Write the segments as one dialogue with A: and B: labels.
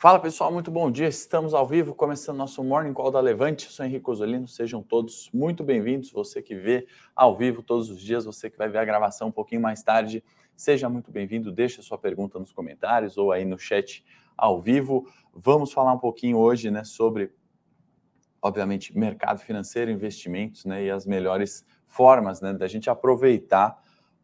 A: Fala pessoal, muito bom dia. Estamos ao vivo, começando nosso Morning Call da Levante. Eu sou Henrique Osolino, sejam todos muito bem-vindos. Você que vê ao vivo todos os dias, você que vai ver a gravação um pouquinho mais tarde, seja muito bem-vindo. Deixe sua pergunta nos comentários ou aí no chat ao vivo. Vamos falar um pouquinho hoje né, sobre, obviamente, mercado financeiro, investimentos né, e as melhores formas né, da gente aproveitar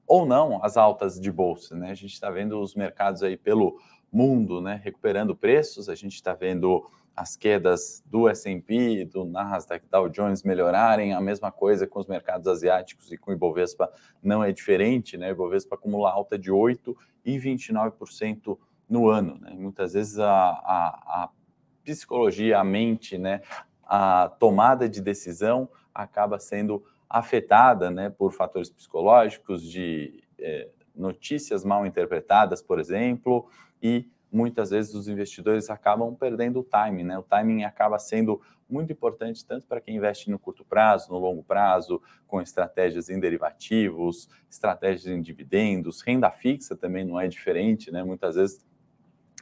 A: ou não as altas de bolsa. Né? A gente está vendo os mercados aí pelo mundo, né, recuperando preços. A gente está vendo as quedas do S&P, do Nasdaq, Dow Jones melhorarem. A mesma coisa com os mercados asiáticos e com o Ibovespa não é diferente, né? O Ibovespa acumula alta de 8 e 29% no ano, né? muitas vezes a, a, a psicologia, a mente, né, a tomada de decisão acaba sendo afetada, né, por fatores psicológicos de é, notícias mal interpretadas, por exemplo, e muitas vezes os investidores acabam perdendo o timing, né? O timing acaba sendo muito importante tanto para quem investe no curto prazo, no longo prazo, com estratégias em derivativos, estratégias em dividendos, renda fixa também não é diferente, né? Muitas vezes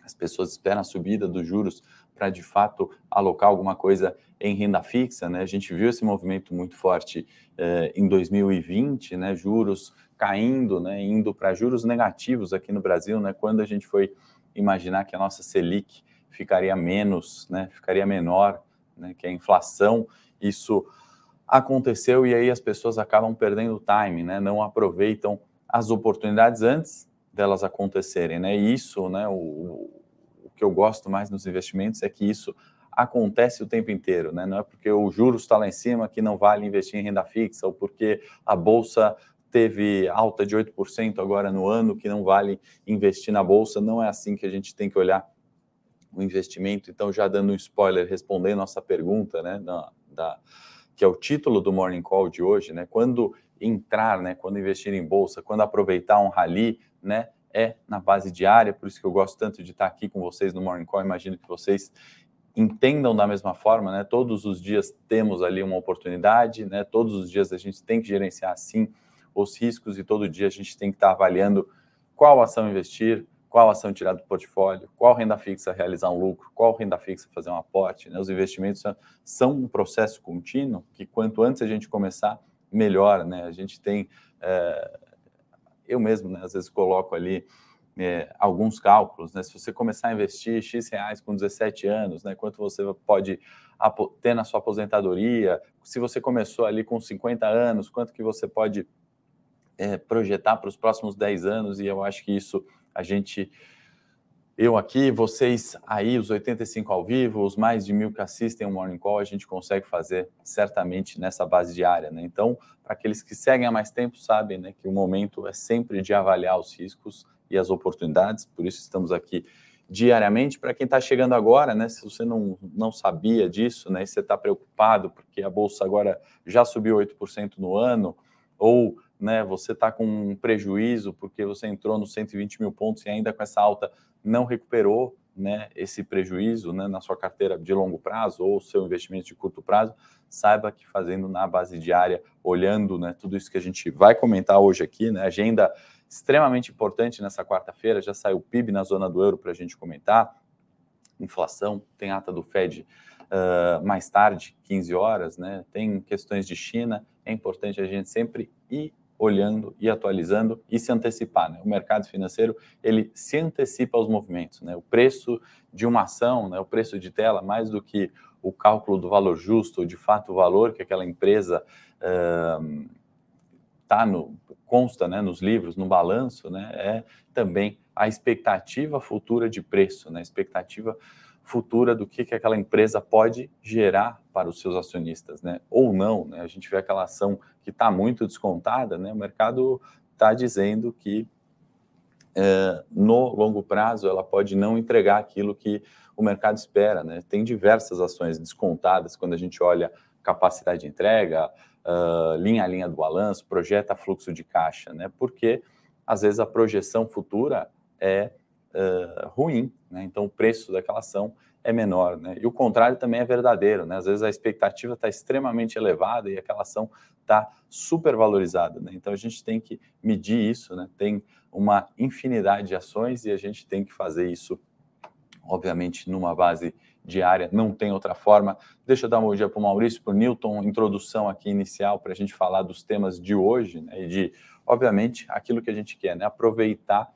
A: as pessoas esperam a subida dos juros para de fato alocar alguma coisa em renda fixa, né? A gente viu esse movimento muito forte eh, em 2020, né? Juros caindo, né, indo para juros negativos aqui no Brasil, né, quando a gente foi imaginar que a nossa Selic ficaria menos, né, ficaria menor, né, que a inflação, isso aconteceu e aí as pessoas acabam perdendo o time, né, não aproveitam as oportunidades antes delas acontecerem, né, e isso, né, o, o que eu gosto mais nos investimentos é que isso acontece o tempo inteiro, né? Não é porque o juros está lá em cima que não vale investir em renda fixa, ou porque a bolsa teve alta de 8% agora no ano, que não vale investir na bolsa. Não é assim que a gente tem que olhar o investimento. Então, já dando um spoiler, respondendo nossa pergunta, né, da, da, que é o título do Morning Call de hoje, né, quando entrar, né, quando investir em bolsa, quando aproveitar um rally, né, é na base diária, por isso que eu gosto tanto de estar aqui com vocês no Morning Call, imagino que vocês entendam da mesma forma, né, todos os dias temos ali uma oportunidade, né, todos os dias a gente tem que gerenciar assim os riscos e todo dia a gente tem que estar avaliando qual ação investir, qual ação tirar do portfólio, qual renda fixa realizar um lucro, qual renda fixa fazer um aporte. Né? Os investimentos são um processo contínuo que quanto antes a gente começar, melhor. Né? A gente tem, é, eu mesmo, né, às vezes coloco ali é, alguns cálculos, né? Se você começar a investir X reais com 17 anos, né? Quanto você pode ter na sua aposentadoria? Se você começou ali com 50 anos, quanto que você pode é, projetar para os próximos 10 anos, e eu acho que isso a gente, eu aqui, vocês aí, os 85 ao vivo, os mais de mil que assistem o Morning Call, a gente consegue fazer certamente nessa base diária, né? Então, para aqueles que seguem há mais tempo, sabem né, que o momento é sempre de avaliar os riscos e as oportunidades, por isso estamos aqui diariamente. Para quem está chegando agora, né, se você não, não sabia disso, né, e você está preocupado porque a bolsa agora já subiu 8% no ano, ou né, você está com um prejuízo porque você entrou nos 120 mil pontos e ainda com essa alta não recuperou né, esse prejuízo né, na sua carteira de longo prazo ou seu investimento de curto prazo, saiba que fazendo na base diária, olhando né, tudo isso que a gente vai comentar hoje aqui, né, agenda extremamente importante nessa quarta-feira, já saiu o PIB na zona do euro para a gente comentar, inflação, tem ata do Fed uh, mais tarde, 15 horas, né, tem questões de China, é importante a gente sempre ir olhando e atualizando e se antecipar. Né? O mercado financeiro ele se antecipa aos movimentos. Né? O preço de uma ação, né? o preço de tela, mais do que o cálculo do valor justo, ou de fato o valor que aquela empresa está no consta né, nos livros, no balanço, né, é também a expectativa futura de preço, né, expectativa futura do que, que aquela empresa pode gerar para os seus acionistas, né? Ou não, né? A gente vê aquela ação que está muito descontada, né? O mercado está dizendo que é, no longo prazo ela pode não entregar aquilo que o mercado espera, né? Tem diversas ações descontadas quando a gente olha capacidade de entrega, uh, linha a linha do balanço, projeta fluxo de caixa, né? Porque às vezes a projeção futura é uh, ruim, né? Então o preço daquela ação é menor, né? E o contrário também é verdadeiro, né? Às vezes a expectativa está extremamente elevada e aquela ação está super valorizada, né? Então a gente tem que medir isso, né? Tem uma infinidade de ações e a gente tem que fazer isso obviamente numa base diária, não tem outra forma. Deixa eu dar uma bom dia para o Maurício, para o Newton, introdução aqui inicial para a gente falar dos temas de hoje, né, e de, obviamente, aquilo que a gente quer, né, aproveitar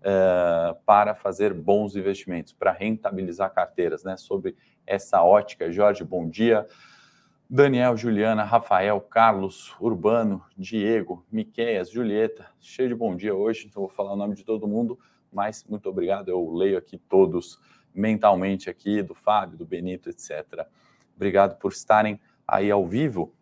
A: uh, para fazer bons investimentos, para rentabilizar carteiras, né, sobre essa ótica. Jorge, bom dia. Daniel, Juliana, Rafael, Carlos, Urbano, Diego, Miqueias, Julieta, cheio de bom dia hoje, então vou falar o nome de todo mundo, mas muito obrigado, eu leio aqui todos mentalmente aqui, do Fábio, do Benito, etc. Obrigado por estarem aí ao vivo.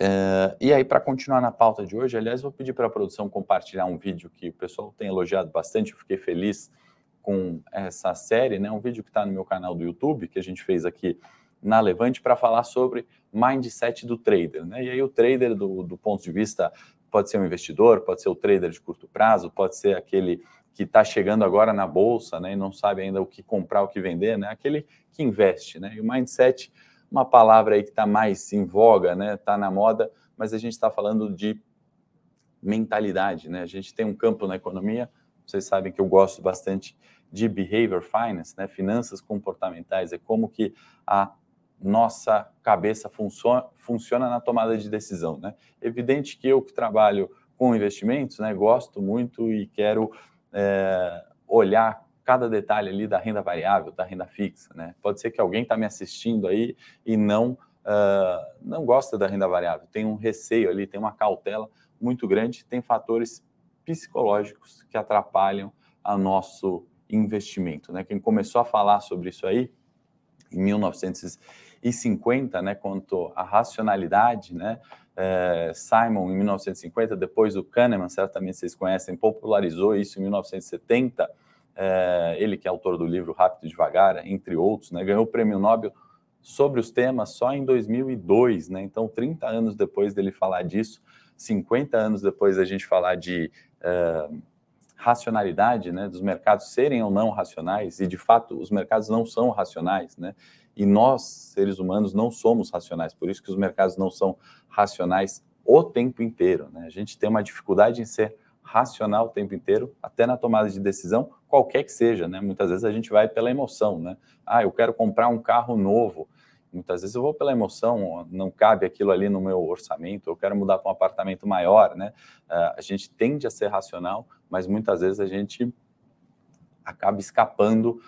A: Uh, e aí, para continuar na pauta de hoje, aliás, vou pedir para a produção compartilhar um vídeo que o pessoal tem elogiado bastante, eu fiquei feliz com essa série, né? Um vídeo que está no meu canal do YouTube, que a gente fez aqui na Levante para falar sobre mindset do trader. Né? E aí o trader, do, do ponto de vista, pode ser um investidor, pode ser o trader de curto prazo, pode ser aquele que está chegando agora na bolsa né, e não sabe ainda o que comprar, o que vender, né? aquele que investe. Né? E o mindset, uma palavra aí que está mais em voga, está né? Tá na moda, mas a gente está falando de mentalidade. Né? A gente tem um campo na economia, vocês sabem que eu gosto bastante de behavior finance, né? finanças comportamentais, é como que a nossa cabeça funciona, funciona na tomada de decisão. Né? Evidente que eu que trabalho com investimentos, né, gosto muito e quero é, olhar cada detalhe ali da renda variável, da renda fixa. Né? Pode ser que alguém está me assistindo aí e não, uh, não gosta da renda variável, tem um receio ali, tem uma cautela muito grande, tem fatores psicológicos que atrapalham a nosso investimento. Né? Quem começou a falar sobre isso aí em 1950, né, quanto à racionalidade, né, é, Simon em 1950, depois o Kahneman, certamente vocês conhecem, popularizou isso em 1970, é, ele que é autor do livro Rápido e Devagar, entre outros, né, ganhou o prêmio Nobel sobre os temas só em 2002, né, então 30 anos depois dele falar disso, 50 anos depois da gente falar de é, racionalidade, né, dos mercados serem ou não racionais, e de fato os mercados não são racionais, né, e nós, seres humanos, não somos racionais, por isso que os mercados não são racionais o tempo inteiro, né, a gente tem uma dificuldade em ser racional o tempo inteiro, até na tomada de decisão, qualquer que seja, né, muitas vezes a gente vai pela emoção, né, ah, eu quero comprar um carro novo, Muitas vezes eu vou pela emoção, não cabe aquilo ali no meu orçamento, eu quero mudar para um apartamento maior, né? Uh, a gente tende a ser racional, mas muitas vezes a gente acaba escapando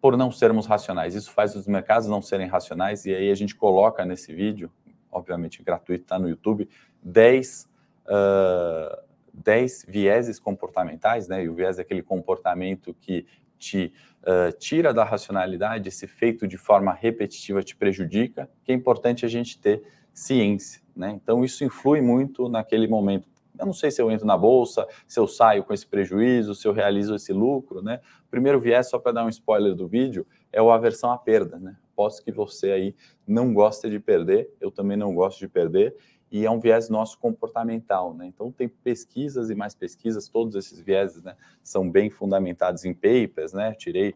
A: por não sermos racionais. Isso faz os mercados não serem racionais, e aí a gente coloca nesse vídeo, obviamente gratuito, está no YouTube, 10, uh, 10 vieses comportamentais, né? E o viés é aquele comportamento que te uh, tira da racionalidade, esse feito de forma repetitiva te prejudica, que é importante a gente ter ciência, né? Então isso influi muito naquele momento. Eu não sei se eu entro na bolsa, se eu saio com esse prejuízo, se eu realizo esse lucro, né? Primeiro viés, só para dar um spoiler do vídeo, é o aversão à perda, né? Posso que você aí não gosta de perder, eu também não gosto de perder, e é um viés nosso comportamental, né? Então tem pesquisas e mais pesquisas, todos esses vieses, né, são bem fundamentados em papers, né? Tirei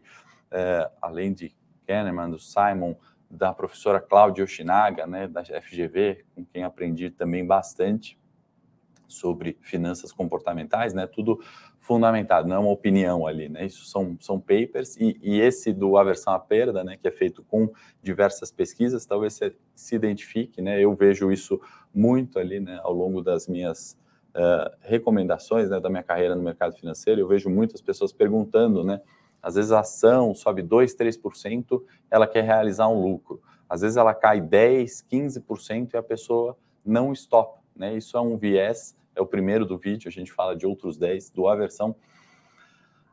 A: é, além de Kahneman, do Simon, da professora Cláudia Yoshinaga, né, da FGV, com quem aprendi também bastante sobre finanças comportamentais, né? Tudo fundamentado, não é uma opinião ali, né? Isso são, são papers e, e, esse do aversão à perda, né? Que é feito com diversas pesquisas, talvez você se identifique, né? Eu vejo isso muito ali, né? Ao longo das minhas uh, recomendações, né? Da minha carreira no mercado financeiro, eu vejo muitas pessoas perguntando, né? Às vezes a ação sobe 2, 3%, ela quer realizar um lucro. Às vezes ela cai 10, 15% e a pessoa não stop, né? Isso é um viés é o primeiro do vídeo, a gente fala de outros 10, do aversão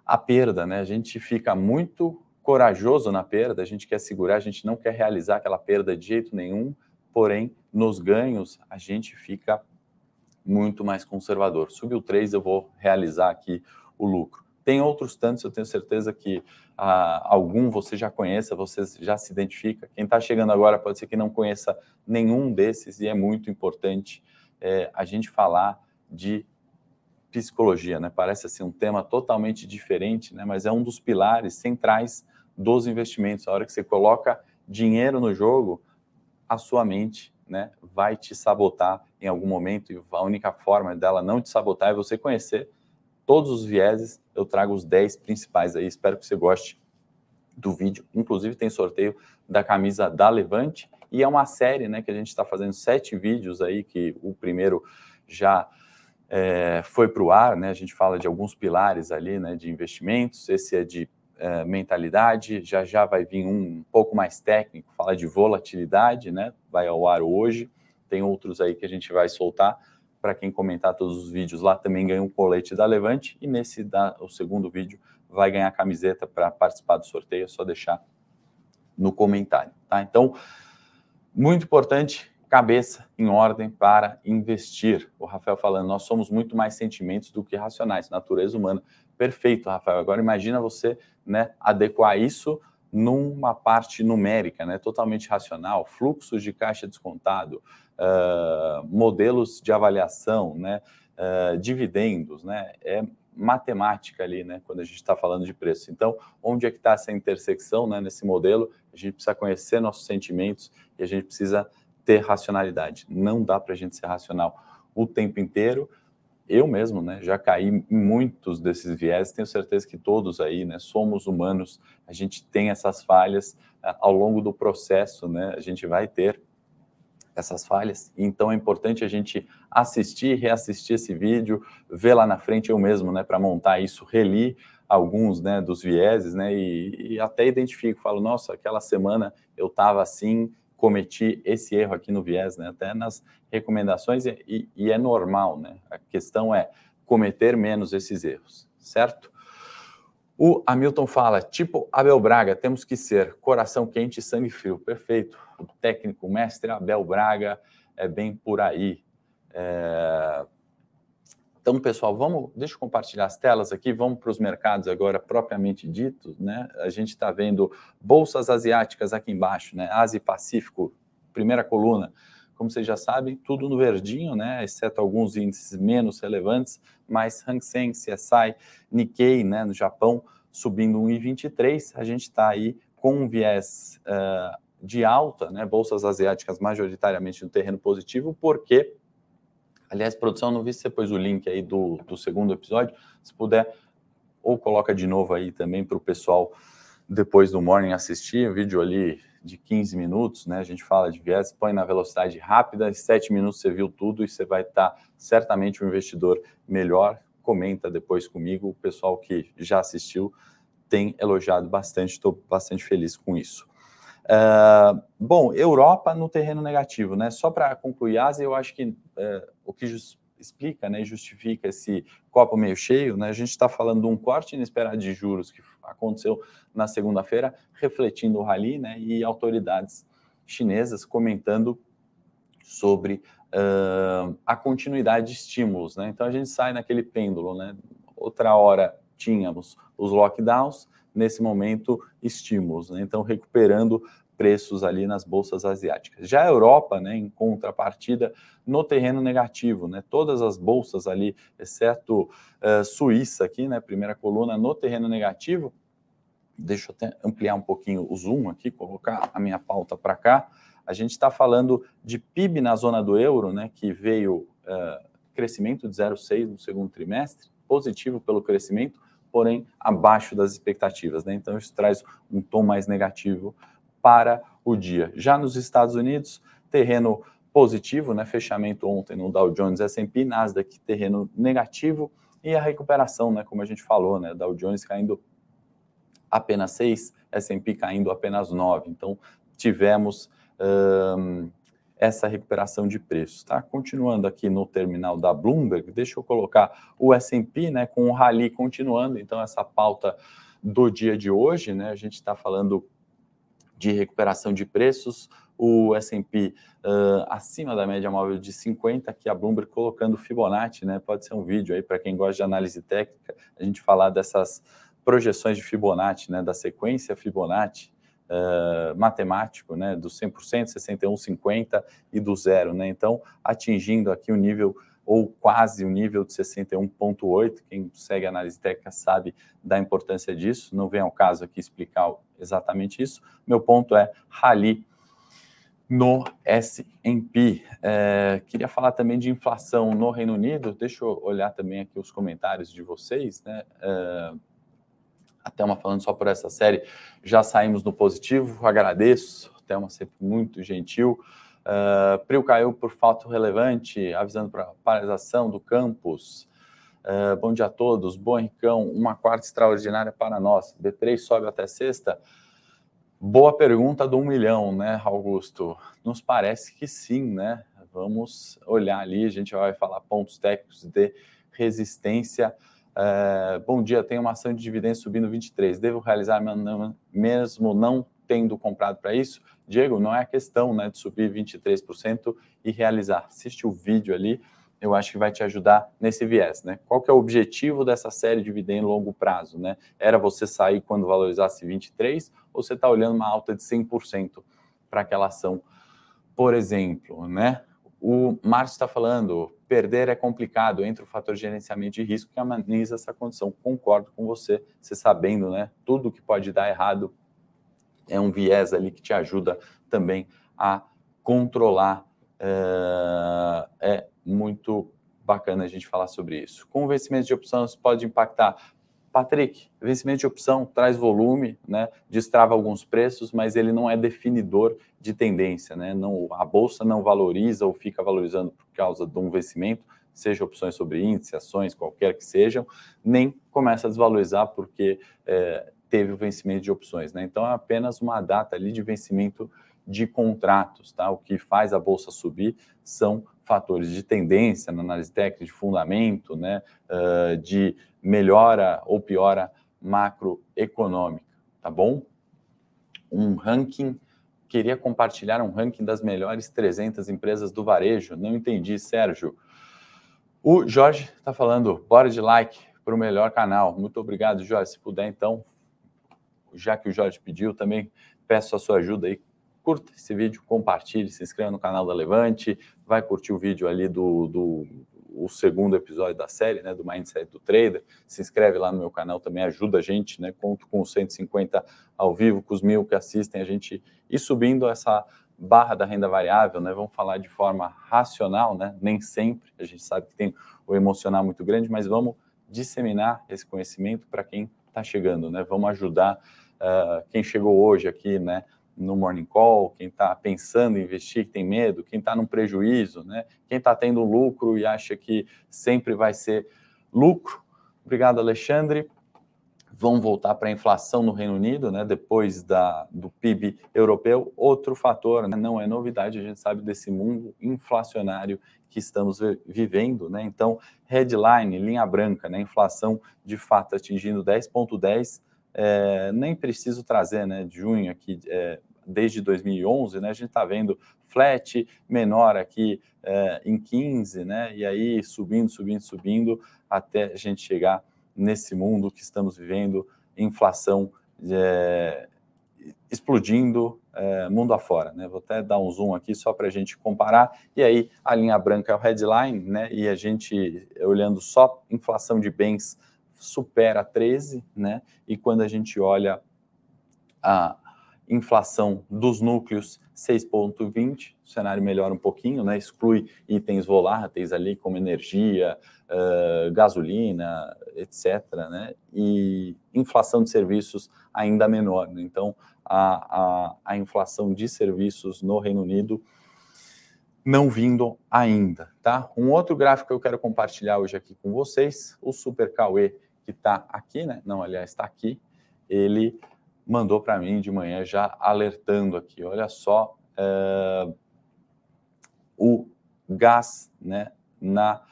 A: à perda, né? A gente fica muito corajoso na perda, a gente quer segurar, a gente não quer realizar aquela perda de jeito nenhum, porém, nos ganhos, a gente fica muito mais conservador. Subiu 3, eu vou realizar aqui o lucro. Tem outros tantos, eu tenho certeza que ah, algum você já conheça, você já se identifica. Quem está chegando agora pode ser que não conheça nenhum desses, e é muito importante é, a gente falar de psicologia, né? Parece assim um tema totalmente diferente, né? Mas é um dos pilares centrais dos investimentos. A hora que você coloca dinheiro no jogo, a sua mente, né, vai te sabotar em algum momento e a única forma dela não te sabotar é você conhecer todos os vieses. Eu trago os 10 principais aí. Espero que você goste do vídeo. Inclusive tem sorteio da camisa da Levante e é uma série, né, que a gente está fazendo sete vídeos aí que o primeiro já é, foi para o ar, né? A gente fala de alguns pilares ali, né, de investimentos. Esse é de é, mentalidade. Já já vai vir um, um pouco mais técnico, fala de volatilidade, né? Vai ao ar hoje. Tem outros aí que a gente vai soltar para quem comentar todos os vídeos lá também ganha um colete da Levante e nesse da, o segundo vídeo vai ganhar camiseta para participar do sorteio, é só deixar no comentário, tá? Então, muito importante, cabeça em ordem para investir. O Rafael falando, nós somos muito mais sentimentos do que racionais, natureza humana. Perfeito, Rafael. Agora imagina você, né, adequar isso numa parte numérica, né, totalmente racional, fluxos de caixa descontado, uh, modelos de avaliação, né, uh, dividendos, né, é matemática ali, né, quando a gente está falando de preço. Então, onde é que está essa intersecção, né, nesse modelo? A gente precisa conhecer nossos sentimentos e a gente precisa ter racionalidade. Não dá para a gente ser racional o tempo inteiro. Eu mesmo, né, já caí em muitos desses viés. Tenho certeza que todos aí, né, somos humanos. A gente tem essas falhas uh, ao longo do processo, né? A gente vai ter essas falhas. Então é importante a gente assistir, reassistir esse vídeo, ver lá na frente eu mesmo, né, para montar isso, relir alguns, né, dos vieses, né, e, e até identifico, falo, nossa, aquela semana eu estava assim, cometi esse erro aqui no viés, né, até nas recomendações e, e é normal, né. A questão é cometer menos esses erros, certo? O Hamilton fala, tipo Abel Braga, temos que ser coração quente e sangue frio. Perfeito. O técnico mestre Abel Braga é bem por aí. É... Então, pessoal, vamos, deixa eu compartilhar as telas aqui, vamos para os mercados agora propriamente ditos, né? A gente está vendo bolsas asiáticas aqui embaixo, né? Ásia e Pacífico, primeira coluna. Como vocês já sabem, tudo no verdinho, né? Exceto alguns índices menos relevantes, mas Hang Seng, CSI, Nikkei, né, no Japão, subindo 1,23. A gente está aí com um viés uh, de alta, né? Bolsas asiáticas majoritariamente no terreno positivo, porque, aliás, produção, não vi se você pôs o link aí do, do segundo episódio, se puder, ou coloca de novo aí também para o pessoal depois do morning assistir, um vídeo ali de 15 minutos, né? A gente fala de viés, põe na velocidade rápida, em 7 minutos você viu tudo e você vai estar tá, certamente um investidor melhor. Comenta depois comigo, o pessoal que já assistiu tem elogiado bastante, estou bastante feliz com isso. Uh, bom, Europa no terreno negativo, né? Só para concluir, Ásia, eu acho que uh, o que explica, né, justifica esse copo meio cheio, né? A gente está falando de um corte inesperado de juros que aconteceu na segunda-feira, refletindo o rally, né? E autoridades chinesas comentando sobre uh, a continuidade de estímulos, né? Então a gente sai naquele pêndulo, né? Outra hora tínhamos os lockdowns, nesse momento estímulos, né? Então recuperando preços ali nas bolsas asiáticas. Já a Europa, né, em contrapartida, no terreno negativo, né, todas as bolsas ali, exceto uh, Suíça aqui, né, primeira coluna no terreno negativo. Deixa eu até ampliar um pouquinho o zoom aqui, colocar a minha pauta para cá. A gente está falando de PIB na zona do euro, né, que veio uh, crescimento de 0,6 no segundo trimestre, positivo pelo crescimento, porém abaixo das expectativas. Né? Então, isso traz um tom mais negativo para o dia. Já nos Estados Unidos, terreno positivo, né? Fechamento ontem no Dow Jones S&P, Nasdaq terreno negativo e a recuperação, né? Como a gente falou, né? Dow Jones caindo apenas 6, S&P caindo apenas 9. Então, tivemos hum, essa recuperação de preços, tá? Continuando aqui no terminal da Bloomberg, deixa eu colocar o S&P, né? Com o rally continuando, então essa pauta do dia de hoje, né? A gente está falando de recuperação de preços, o S&P uh, acima da média móvel de 50, que a Bloomberg colocando Fibonacci, né? Pode ser um vídeo aí para quem gosta de análise técnica, a gente falar dessas projeções de Fibonacci, né? Da sequência Fibonacci uh, matemático, né? Do 100%, 61, 50 e do zero, né? Então, atingindo aqui o nível ou quase o nível de 61,8. Quem segue a análise técnica sabe da importância disso. Não vem ao caso aqui explicar exatamente isso. Meu ponto é rally no S&P. É, queria falar também de inflação no Reino Unido. Deixa eu olhar também aqui os comentários de vocês. Né? É, A Thelma falando só por essa série, já saímos no positivo, agradeço. A Thelma sempre muito gentil. Uh, Prio caiu por fato relevante, avisando para paralisação do campus. Uh, bom dia a todos, bom Henricão, uma quarta extraordinária para nós. B3 sobe até sexta? Boa pergunta do um milhão, né, Augusto? Nos parece que sim, né? Vamos olhar ali, a gente vai falar pontos técnicos de resistência. Uh, bom dia, tem uma ação de dividendos subindo 23. Devo realizar mesmo não tendo comprado para isso? Diego, não é a questão né, de subir 23% e realizar. Assiste o vídeo ali, eu acho que vai te ajudar nesse viés. Né? Qual que é o objetivo dessa série de dividendo longo prazo? Né? Era você sair quando valorizasse 23% ou você está olhando uma alta de 100% para aquela ação? Por exemplo, né? o Márcio está falando, perder é complicado, entre o fator de gerenciamento de risco que ameniza essa condição. Concordo com você, você sabendo né, tudo que pode dar errado é um viés ali que te ajuda também a controlar. É, é muito bacana a gente falar sobre isso. Com vencimento de opções pode impactar. Patrick, vencimento de opção traz volume, né, destrava alguns preços, mas ele não é definidor de tendência, né? Não, a bolsa não valoriza ou fica valorizando por causa de um vencimento, seja opções sobre índice, ações, qualquer que sejam, nem começa a desvalorizar porque é, teve o vencimento de opções. Né? Então, é apenas uma data ali de vencimento de contratos. Tá? O que faz a bolsa subir são fatores de tendência na análise técnica, de fundamento, né? Uh, de melhora ou piora macroeconômica. Tá bom? Um ranking. Queria compartilhar um ranking das melhores 300 empresas do varejo. Não entendi, Sérgio. O Jorge está falando, bora de like para o melhor canal. Muito obrigado, Jorge. Se puder, então, já que o Jorge pediu, também peço a sua ajuda aí. Curta esse vídeo, compartilhe, se inscreva no canal da Levante, vai curtir o vídeo ali do, do o segundo episódio da série, né, do Mindset do Trader. Se inscreve lá no meu canal também, ajuda a gente, né? Conto com 150 ao vivo, com os mil que assistem, a gente ir subindo essa barra da renda variável, né? Vamos falar de forma racional, né? Nem sempre, a gente sabe que tem o emocional muito grande, mas vamos disseminar esse conhecimento para quem está chegando, né? Vamos ajudar uh, quem chegou hoje aqui, né? No Morning Call, quem está pensando em investir, que tem medo, quem está num prejuízo, né? Quem está tendo lucro e acha que sempre vai ser lucro. Obrigado, Alexandre. Vão voltar para a inflação no Reino Unido, né? Depois da, do PIB europeu. Outro fator, né? não é novidade, a gente sabe desse mundo inflacionário que estamos vivendo, né? Então, headline, linha branca, né? Inflação de fato atingindo 10,10. É, nem preciso trazer, né? De junho aqui, é, desde 2011, né? A gente está vendo flat menor aqui é, em 15, né? E aí subindo, subindo, subindo até a gente chegar nesse mundo que estamos vivendo, inflação é, explodindo é, mundo afora. Né? Vou até dar um zoom aqui só para a gente comparar. E aí, a linha branca é o headline, né? e a gente, olhando só inflação de bens, supera 13, né? e quando a gente olha a inflação dos núcleos, 6,20, o cenário melhora um pouquinho, né? exclui itens voláteis ali, como energia, uh, gasolina, etc. Né? E inflação de serviços ainda menor. Né? Então, a, a, a inflação de serviços no Reino Unido não vindo ainda, tá? Um outro gráfico que eu quero compartilhar hoje aqui com vocês, o Super Cauê, que está aqui, né? Não, aliás, está aqui. Ele mandou para mim de manhã já alertando aqui. Olha só uh, o gás, né? Na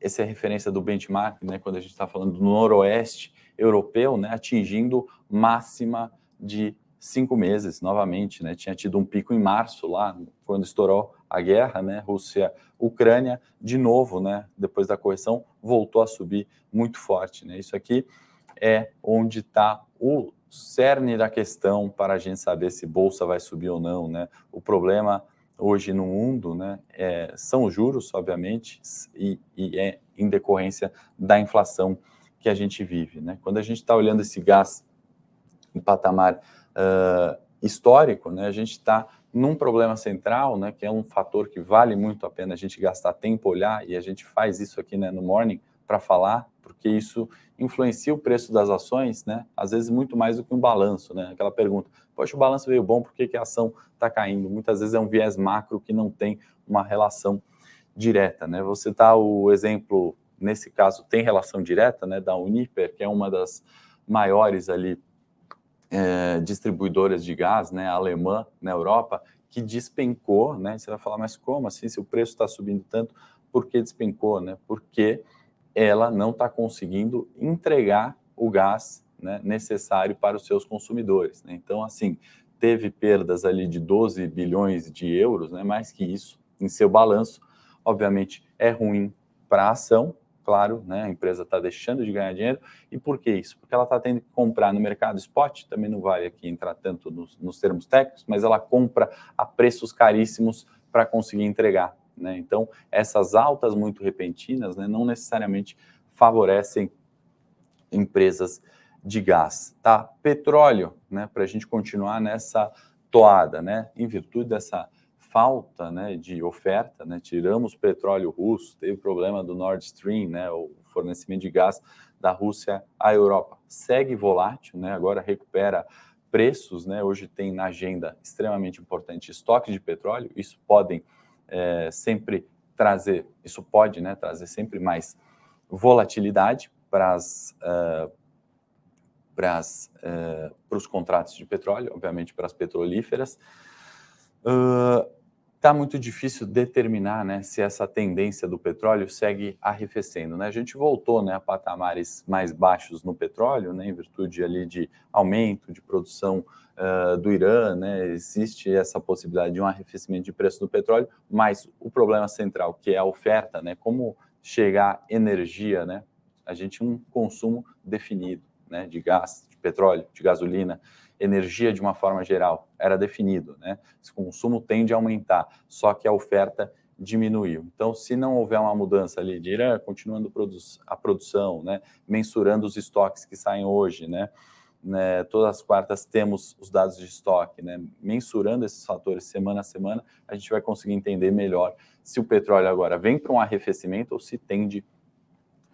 A: essa é a referência do benchmark, né? Quando a gente está falando do noroeste europeu, né? Atingindo máxima de cinco meses novamente, né? Tinha tido um pico em março lá, quando estourou a guerra, né? Rússia, Ucrânia, de novo, né? Depois da correção, voltou a subir muito forte, né? Isso aqui é onde está o cerne da questão para a gente saber se bolsa vai subir ou não, né? O problema hoje no mundo, né, é, são os juros, obviamente, e, e é em decorrência da inflação que a gente vive, né? Quando a gente está olhando esse gás em patamar uh, histórico, né, a gente está num problema central, né, que é um fator que vale muito a pena a gente gastar tempo olhar, e a gente faz isso aqui né, no Morning para falar, porque isso influencia o preço das ações, né? Às vezes muito mais do que um balanço, né? Aquela pergunta, poxa, o balanço veio bom, por que, que a ação está caindo? Muitas vezes é um viés macro que não tem uma relação direta, né? Você tá o exemplo, nesse caso tem relação direta, né? Da Uniper, que é uma das maiores ali é, distribuidoras de gás, né? Alemã na Europa, que despencou, né? Você vai falar, mas como assim? Se o preço está subindo tanto, por que despencou, né? Porque ela não está conseguindo entregar o gás né, necessário para os seus consumidores. Né? Então, assim, teve perdas ali de 12 bilhões de euros, né, mais que isso, em seu balanço. Obviamente, é ruim para a ação, claro, né, a empresa está deixando de ganhar dinheiro. E por que isso? Porque ela está tendo que comprar no mercado spot, também não vale aqui entrar tanto nos, nos termos técnicos, mas ela compra a preços caríssimos para conseguir entregar. Né? Então, essas altas muito repentinas né, não necessariamente favorecem empresas de gás. Tá? Petróleo, né, para a gente continuar nessa toada, né, em virtude dessa falta né, de oferta, né, tiramos petróleo russo, teve problema do Nord Stream, né, o fornecimento de gás da Rússia à Europa. Segue volátil, né, agora recupera preços, né, hoje tem na agenda extremamente importante estoque de petróleo, isso podem é, sempre trazer, isso pode né, trazer sempre mais volatilidade para uh, uh, os contratos de petróleo, obviamente para as petrolíferas. Está uh, muito difícil determinar né, se essa tendência do petróleo segue arrefecendo. Né? A gente voltou né, a patamares mais baixos no petróleo, né, em virtude ali de aumento de produção uh, do Irã, né, existe essa possibilidade de um arrefecimento de preço do petróleo, mas o problema central, que é a oferta, né, como chegar energia, né, a gente tem um consumo definido né, de gás, de petróleo, de gasolina, energia de uma forma geral, era definido, né? Esse consumo tende a aumentar, só que a oferta diminuiu. Então, se não houver uma mudança ali de Irã continuando a produção, né, mensurando os estoques que saem hoje, né, né, todas as quartas temos os dados de estoque, né, mensurando esses fatores semana a semana, a gente vai conseguir entender melhor se o petróleo agora vem para um arrefecimento ou se tende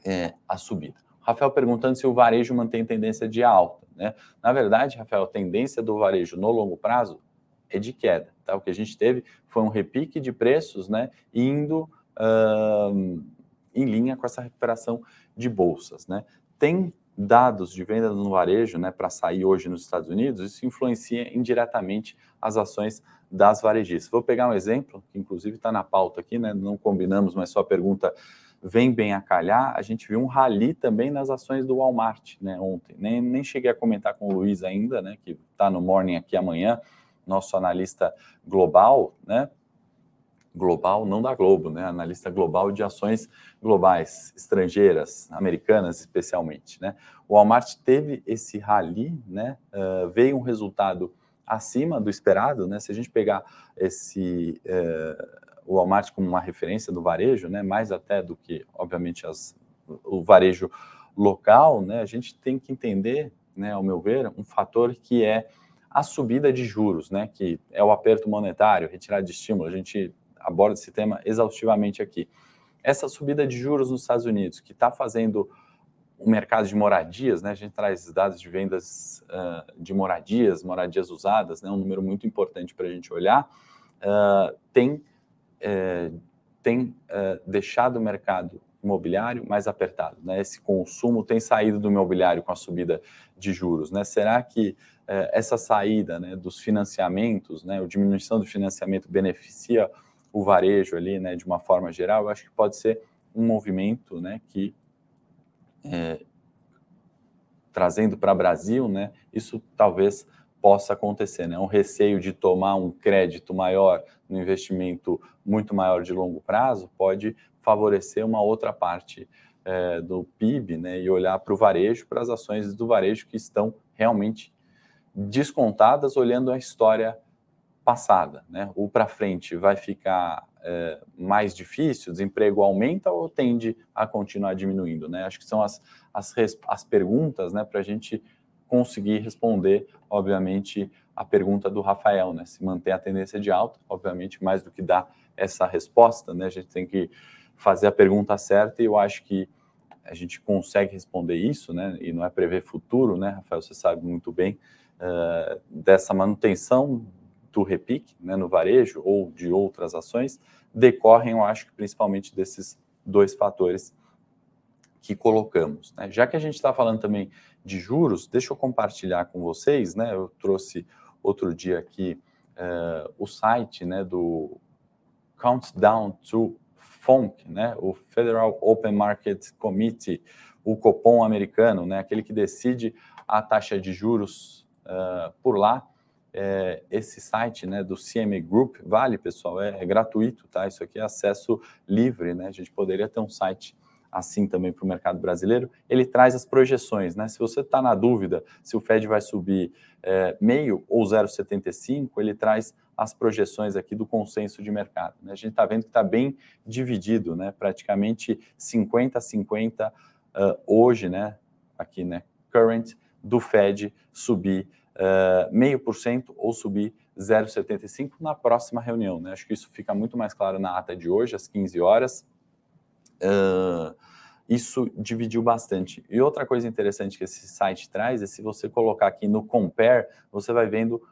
A: é, a subida. Rafael perguntando se o varejo mantém tendência de alta. Né? Na verdade, Rafael, a tendência do varejo no longo prazo é de queda. Tá? O que a gente teve foi um repique de preços né, indo em linha com essa recuperação de bolsas. Né? Tem dados de venda no varejo, né, para sair hoje nos Estados Unidos, isso influencia indiretamente as ações das varejistas. Vou pegar um exemplo, que inclusive está na pauta aqui, né, não combinamos, mas sua pergunta vem bem a calhar. A gente viu um rally também nas ações do Walmart né, ontem. Nem, nem cheguei a comentar com o Luiz ainda, né, que está no Morning aqui amanhã, nosso analista global, né, global, não da Globo, né? Analista global de ações globais, estrangeiras, americanas especialmente, né? O Walmart teve esse rally, né? Uh, veio um resultado acima do esperado, né? Se a gente pegar esse uh, o Walmart como uma referência do varejo, né? Mais até do que, obviamente, as, o varejo local, né? A gente tem que entender, né? Ao meu ver, um fator que é a subida de juros, né? Que é o aperto monetário, retirada de estímulo. A gente aborda esse tema exaustivamente aqui. Essa subida de juros nos Estados Unidos, que está fazendo o mercado de moradias, né? A gente traz dados de vendas uh, de moradias, moradias usadas, né? Um número muito importante para a gente olhar. Uh, tem tem deixado o mercado imobiliário mais apertado, né? Esse consumo tem saído do imobiliário com a subida de juros, né? Será que essa saída, né, dos financiamentos, né, a diminuição do financiamento beneficia o varejo ali, né, de uma forma geral, eu acho que pode ser um movimento, né, que é, trazendo para o Brasil, né, isso talvez possa acontecer, né, um receio de tomar um crédito maior no investimento muito maior de longo prazo pode favorecer uma outra parte é, do PIB, né, e olhar para o varejo, para as ações do varejo que estão realmente descontadas, olhando a história passada, né? O para frente vai ficar é, mais difícil, o desemprego aumenta ou tende a continuar diminuindo, né? Acho que são as, as, as perguntas, né, para a gente conseguir responder, obviamente, a pergunta do Rafael, né? Se mantém a tendência de alta, obviamente, mais do que dar essa resposta, né? A gente tem que fazer a pergunta certa e eu acho que a gente consegue responder isso, né? E não é prever futuro, né, Rafael? Você sabe muito bem uh, dessa manutenção do repique, né, no varejo ou de outras ações, decorrem, eu acho que principalmente desses dois fatores que colocamos. Né? Já que a gente está falando também de juros, deixa eu compartilhar com vocês, né? Eu trouxe outro dia aqui uh, o site, né, do Countdown to FONC, né, o Federal Open Market Committee, o Copom americano, né, aquele que decide a taxa de juros uh, por lá. É, esse site né, do CME Group, vale, pessoal, é, é, gratuito, tá? Isso aqui é acesso livre, né? A gente poderia ter um site assim também para o mercado brasileiro. Ele traz as projeções, né? Se você está na dúvida se o Fed vai subir é, meio ou 0,75, ele traz as projeções aqui do consenso de mercado. Né? A gente está vendo que está bem dividido, né? praticamente 50 a 50 uh, hoje, né? aqui, né? current, do Fed subir meio por cento ou subir 0,75 na próxima reunião. Né? Acho que isso fica muito mais claro na ata de hoje, às 15 horas. Uh, isso dividiu bastante. E outra coisa interessante que esse site traz é se você colocar aqui no compare, você vai vendo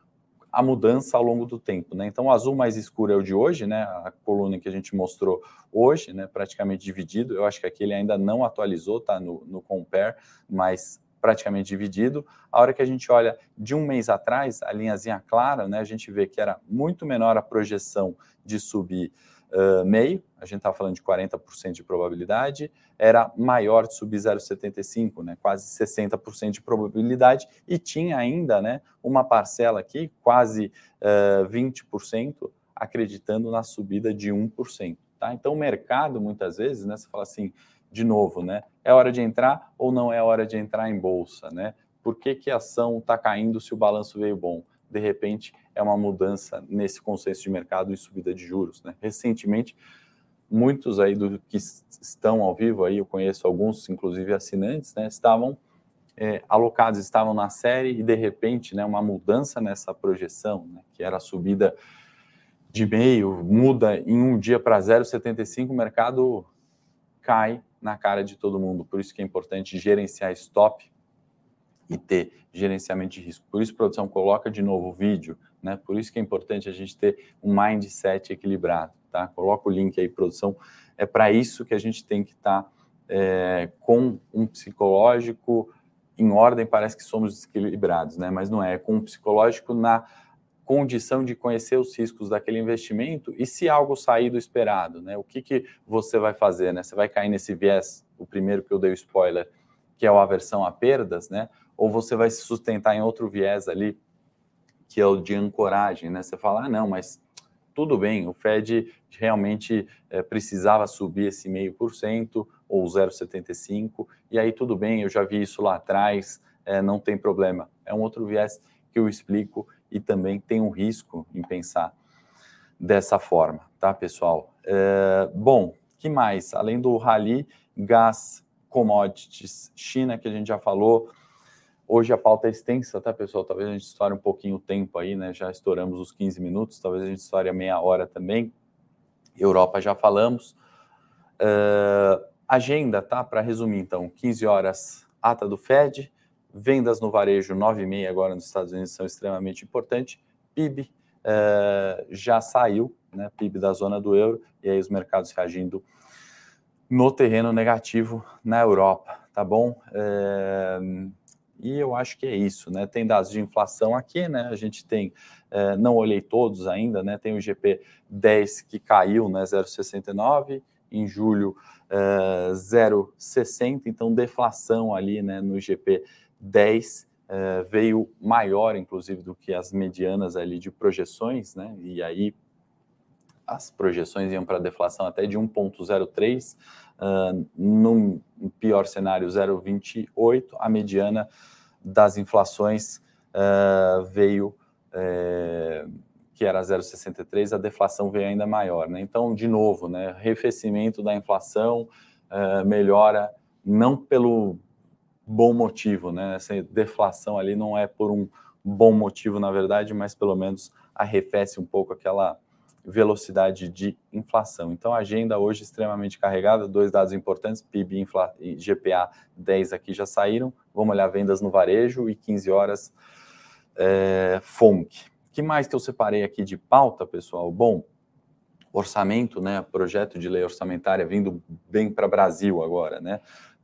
A: a mudança ao longo do tempo, né? Então, o azul mais escuro é o de hoje, né? A coluna que a gente mostrou hoje, né? Praticamente dividido. Eu acho que aqui ele ainda não atualizou, tá? No, no compare, mas praticamente dividido. A hora que a gente olha de um mês atrás, a linhazinha clara, né? A gente vê que era muito menor a projeção de subir uh, meio, a gente estava falando de 40% de probabilidade, era maior de subir 0,75, né, quase 60% de probabilidade, e tinha ainda né, uma parcela aqui, quase uh, 20%, acreditando na subida de 1%. Tá? Então, o mercado, muitas vezes, né, você fala assim, de novo, né, é hora de entrar ou não é hora de entrar em bolsa? Né? Por que, que a ação está caindo se o balanço veio bom? De repente, é uma mudança nesse consenso de mercado e subida de juros. Né? Recentemente, muitos aí do que estão ao vivo aí, eu conheço alguns, inclusive assinantes, né, estavam é, alocados, estavam na série e de repente, né, uma mudança nessa projeção, né, que era a subida de meio, muda em um dia para 0,75, o mercado cai na cara de todo mundo. Por isso que é importante gerenciar stop e ter gerenciamento de risco. Por isso, produção, coloca de novo o vídeo, né? Por isso que é importante a gente ter um mindset equilibrado, tá? Coloca o link aí, produção. É para isso que a gente tem que estar tá, é, com um psicológico em ordem, parece que somos desequilibrados, né? Mas não é, é com um psicológico na condição de conhecer os riscos daquele investimento e se algo sair do esperado, né? O que, que você vai fazer, né? Você vai cair nesse viés, o primeiro que eu dei o spoiler, que é a aversão a perdas, né? ou você vai se sustentar em outro viés ali, que é o de ancoragem, né? Você fala, ah, não, mas tudo bem, o Fed realmente é, precisava subir esse meio por cento ou 0,75, e aí tudo bem, eu já vi isso lá atrás, é, não tem problema. É um outro viés que eu explico e também tem um risco em pensar dessa forma, tá, pessoal? É, bom, que mais? Além do rally, gás, commodities, China, que a gente já falou, Hoje a pauta é extensa, tá, pessoal? Talvez a gente estoure um pouquinho o tempo aí, né? Já estouramos os 15 minutos, talvez a gente estoure a meia hora também. Europa já falamos. Uh, agenda, tá? Para resumir, então, 15 horas, ata do Fed, vendas no varejo 9,5 agora nos Estados Unidos são extremamente importantes. PIB uh, já saiu, né? PIB da zona do euro, e aí os mercados reagindo no terreno negativo na Europa, tá bom? Uh, e eu acho que é isso, né? Tem dados de inflação aqui, né? A gente tem, é, não olhei todos ainda, né? Tem o GP 10 que caiu, né? 0,69, em julho é, 0,60, então deflação ali, né? No GP 10 é, veio maior, inclusive, do que as medianas ali de projeções, né? E aí as projeções iam para deflação até de 1,03, uh, no pior cenário 0,28, a mediana das inflações uh, veio, uh, que era 0,63, a deflação veio ainda maior. Né? Então, de novo, né, arrefecimento da inflação uh, melhora não pelo bom motivo, né? essa deflação ali não é por um bom motivo, na verdade, mas pelo menos arrefece um pouco aquela velocidade de inflação. Então, agenda hoje extremamente carregada, dois dados importantes, PIB infla, e GPA 10 aqui já saíram, vamos olhar vendas no varejo e 15 horas é, FONC. que mais que eu separei aqui de pauta, pessoal? Bom, orçamento, né, projeto de lei orçamentária vindo bem para Brasil agora, né,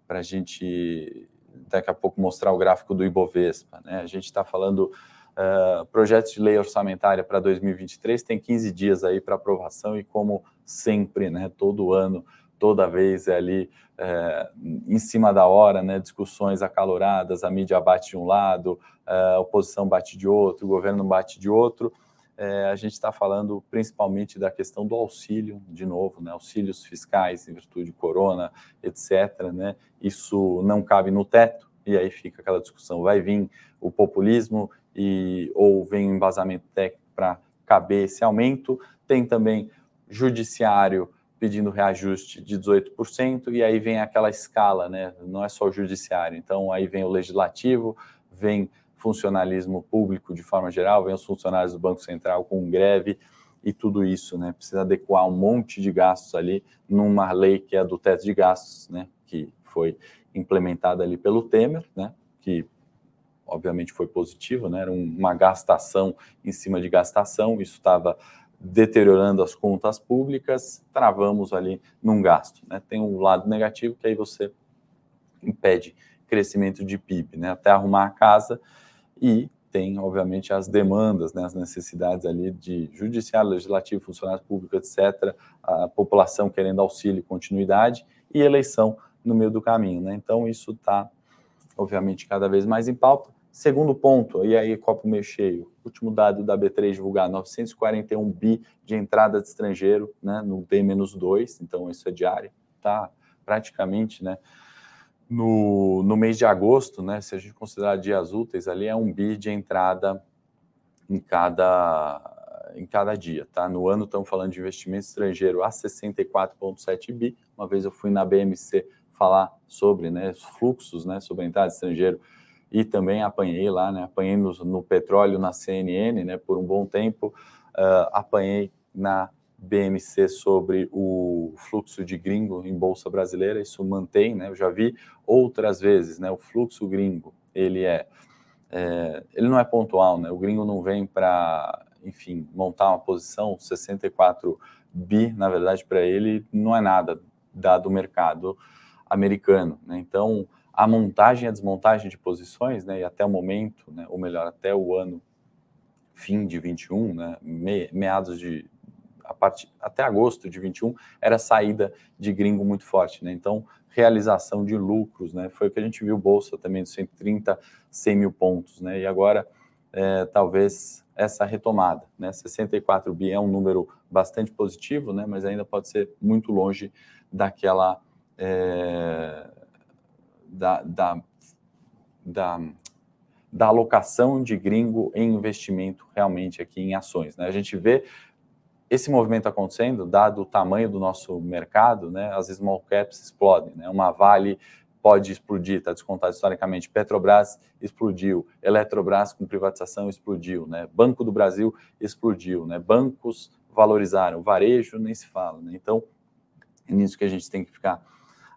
A: para a gente daqui a pouco mostrar o gráfico do Ibovespa, né, a gente está falando uh, projeto de lei orçamentária para 2023 tem 15 dias aí para aprovação e como sempre, né, todo ano, toda vez é ali é, em cima da hora, né, discussões acaloradas, a mídia bate de um lado, a oposição bate de outro, o governo bate de outro, é, a gente está falando principalmente da questão do auxílio, de novo, né, auxílios fiscais em virtude de corona, etc. Né, isso não cabe no teto, e aí fica aquela discussão: vai vir o populismo e ou vem o embasamento técnico para caber esse aumento. Tem também judiciário pedindo reajuste de 18%, e aí vem aquela escala, né? Não é só o judiciário, então aí vem o legislativo, vem funcionalismo público de forma geral, vem os funcionários do Banco Central com greve e tudo isso, né? Precisa adequar um monte de gastos ali numa lei que é do teto de gastos, né? Que foi implementada ali pelo Temer, né? Que obviamente foi positivo, né? Era uma gastação em cima de gastação, isso estava deteriorando as contas públicas, travamos ali num gasto, né? Tem um lado negativo que aí você impede crescimento de PIB, né? Até arrumar a casa e tem, obviamente, as demandas, né, as necessidades ali de judiciário, legislativo, funcionários públicos, etc., a população querendo auxílio continuidade, e eleição no meio do caminho. Né? Então, isso está, obviamente, cada vez mais em pauta. Segundo ponto, e aí copo meio cheio, último dado da B3 divulgado, 941 bi de entrada de estrangeiro né, no D-2, então isso é diário, tá praticamente, né, no, no mês de agosto, né, se a gente considerar dias úteis, ali é um bi de entrada em cada, em cada dia. Tá? No ano estamos falando de investimento estrangeiro a 64,7 bi. Uma vez eu fui na BMC falar sobre né, os fluxos, né, sobre a entrada de estrangeiro e também apanhei lá, né, apanhei no, no petróleo na CNN né, por um bom tempo, uh, apanhei na BMC sobre o fluxo de gringo em bolsa brasileira, isso mantém, né? Eu já vi outras vezes, né? O fluxo gringo, ele é, é ele não é pontual, né? O gringo não vem para, enfim, montar uma posição 64 bi, na verdade, para ele não é nada dado o mercado americano, né? Então, a montagem e a desmontagem de posições, né? E até o momento, né? Ou melhor, até o ano fim de 21, né? Me, meados de a parte, até agosto de 21 era saída de gringo muito forte, né? Então, realização de lucros, né? Foi o que a gente viu bolsa também de 130, 100 mil pontos, né? E agora, é, talvez essa retomada, né? 64 bi é um número bastante positivo, né? Mas ainda pode ser muito longe daquela é, da, da, da da alocação de gringo em investimento realmente aqui em ações. Né? A gente vê esse movimento acontecendo, dado o tamanho do nosso mercado, né, as small caps explodem. Né? Uma Vale pode explodir, está descontado historicamente. Petrobras explodiu, Eletrobras com privatização explodiu, né? Banco do Brasil explodiu, né? Bancos valorizaram, varejo nem se fala. Né? Então, é nisso que a gente tem que ficar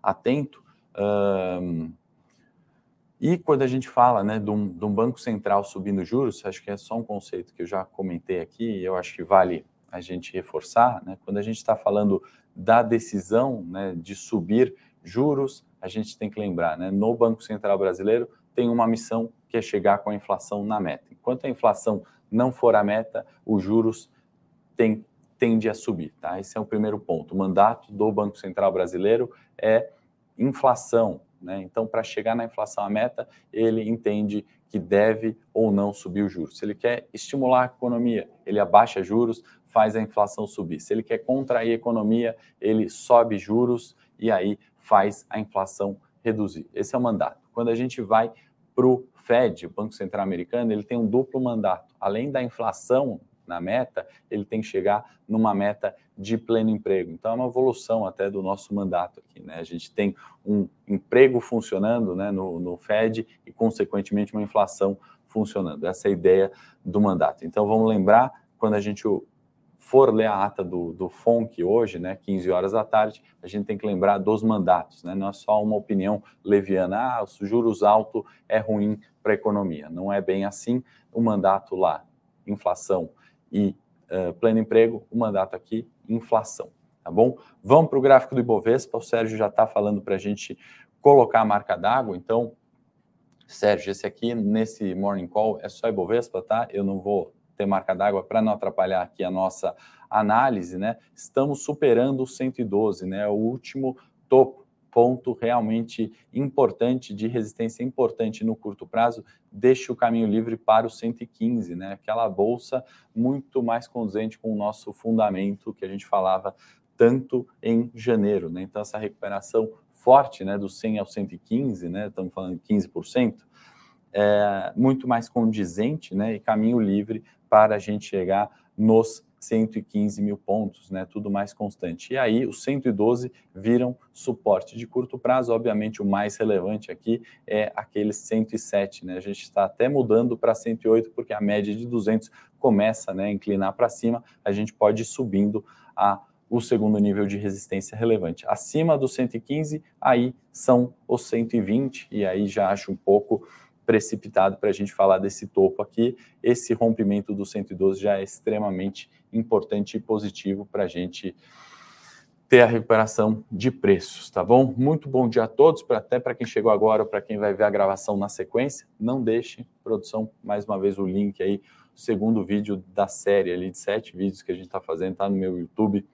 A: atento. E quando a gente fala né, de um, de um banco central subindo juros, acho que é só um conceito que eu já comentei aqui, eu acho que vale a gente reforçar, né, quando a gente está falando da decisão né, de subir juros, a gente tem que lembrar, né, no Banco Central Brasileiro tem uma missão que é chegar com a inflação na meta. Enquanto a inflação não for a meta, os juros tem, tende a subir. Tá? Esse é o primeiro ponto. O mandato do Banco Central Brasileiro é inflação. Né? Então, para chegar na inflação à meta, ele entende que deve ou não subir os juros. Se ele quer estimular a economia, ele abaixa juros, faz a inflação subir. Se ele quer contrair a economia, ele sobe juros e aí faz a inflação reduzir. Esse é o mandato. Quando a gente vai para o Fed, o Banco Central Americano, ele tem um duplo mandato. Além da inflação na meta, ele tem que chegar numa meta de pleno emprego. Então, é uma evolução até do nosso mandato aqui. Né? A gente tem um emprego funcionando né, no, no Fed e, consequentemente, uma inflação funcionando. Essa é a ideia do mandato. Então, vamos lembrar, quando a gente for ler a ata do, do FONC hoje, né, 15 horas da tarde, a gente tem que lembrar dos mandatos, né? Não é só uma opinião leviana, ah, os juros altos é ruim para a economia. Não é bem assim. O mandato lá, inflação e uh, pleno emprego, o mandato aqui, inflação. Tá bom? Vamos para o gráfico do Ibovespa. O Sérgio já está falando para a gente colocar a marca d'água. Então, Sérgio, esse aqui, nesse Morning Call, é só Ibovespa, tá? Eu não vou ter marca d'água para não atrapalhar aqui a nossa análise, né? Estamos superando o 112, né? O último topo, ponto realmente importante de resistência importante no curto prazo, deixa o caminho livre para o 115, né? Aquela bolsa muito mais condizente com o nosso fundamento que a gente falava tanto em janeiro, né? Então essa recuperação forte, né, do 100 ao 115, né? Estamos falando de 15%, é muito mais condizente, né? E caminho livre para a gente chegar nos 115 mil pontos, né? Tudo mais constante. E aí, os 112 viram suporte de curto prazo. Obviamente, o mais relevante aqui é aqueles 107, né? A gente está até mudando para 108, porque a média de 200 começa né, a inclinar para cima. A gente pode ir subindo a o segundo nível de resistência relevante. Acima do 115, aí são os 120, e aí já acho um pouco precipitado para a gente falar desse topo aqui. Esse rompimento do 112 já é extremamente importante e positivo para a gente ter a recuperação de preços, tá bom? Muito bom dia a todos, pra, até para quem chegou agora, para quem vai ver a gravação na sequência. Não deixe, produção, mais uma vez o link aí, o segundo vídeo da série ali de sete vídeos que a gente está fazendo, tá no meu YouTube.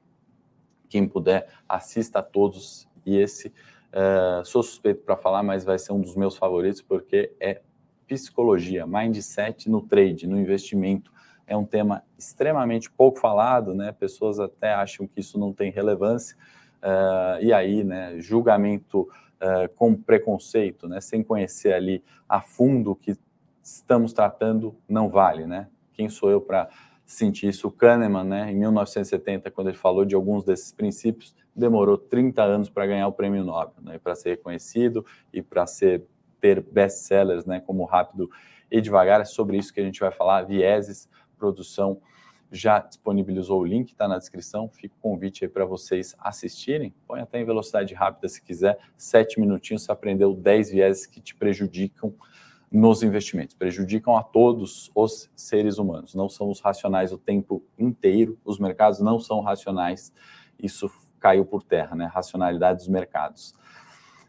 A: Quem puder, assista a todos. E esse Uh, sou suspeito para falar, mas vai ser um dos meus favoritos porque é psicologia, mindset no trade, no investimento. É um tema extremamente pouco falado, né? Pessoas até acham que isso não tem relevância. Uh, e aí, né, julgamento uh, com preconceito, né, sem conhecer ali a fundo o que estamos tratando, não vale, né? Quem sou eu para sentir isso? O Kahneman, né, em 1970, quando ele falou de alguns desses princípios, demorou 30 anos para ganhar o prêmio Nobel, né, para ser reconhecido e para ser ter best-sellers, né, como Rápido e Devagar. É sobre isso que a gente vai falar, vieses, produção já disponibilizou o link, está na descrição. Fica o convite aí para vocês assistirem. Põe até em velocidade rápida se quiser. Sete minutinhos, você aprendeu 10 vieses que te prejudicam nos investimentos, prejudicam a todos os seres humanos. Não são os racionais o tempo inteiro, os mercados não são racionais. Isso caiu por terra, né? Racionalidade dos mercados.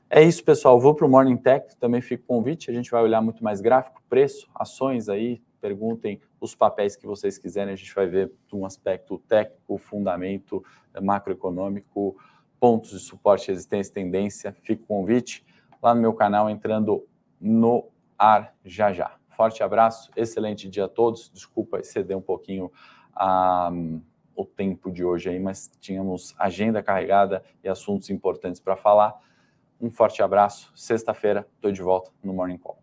A: É isso, pessoal. Vou para o Morning Tech, também fica o convite. A gente vai olhar muito mais gráfico, preço, ações aí. Perguntem os papéis que vocês quiserem. A gente vai ver um aspecto técnico, fundamento, macroeconômico, pontos de suporte, resistência, tendência. Fica o convite lá no meu canal, entrando no ar já já. Forte abraço, excelente dia a todos. Desculpa exceder um pouquinho a. o tempo de hoje aí, mas tínhamos agenda carregada e assuntos importantes para falar. Um forte abraço. Sexta-feira estou de volta no Morning Call.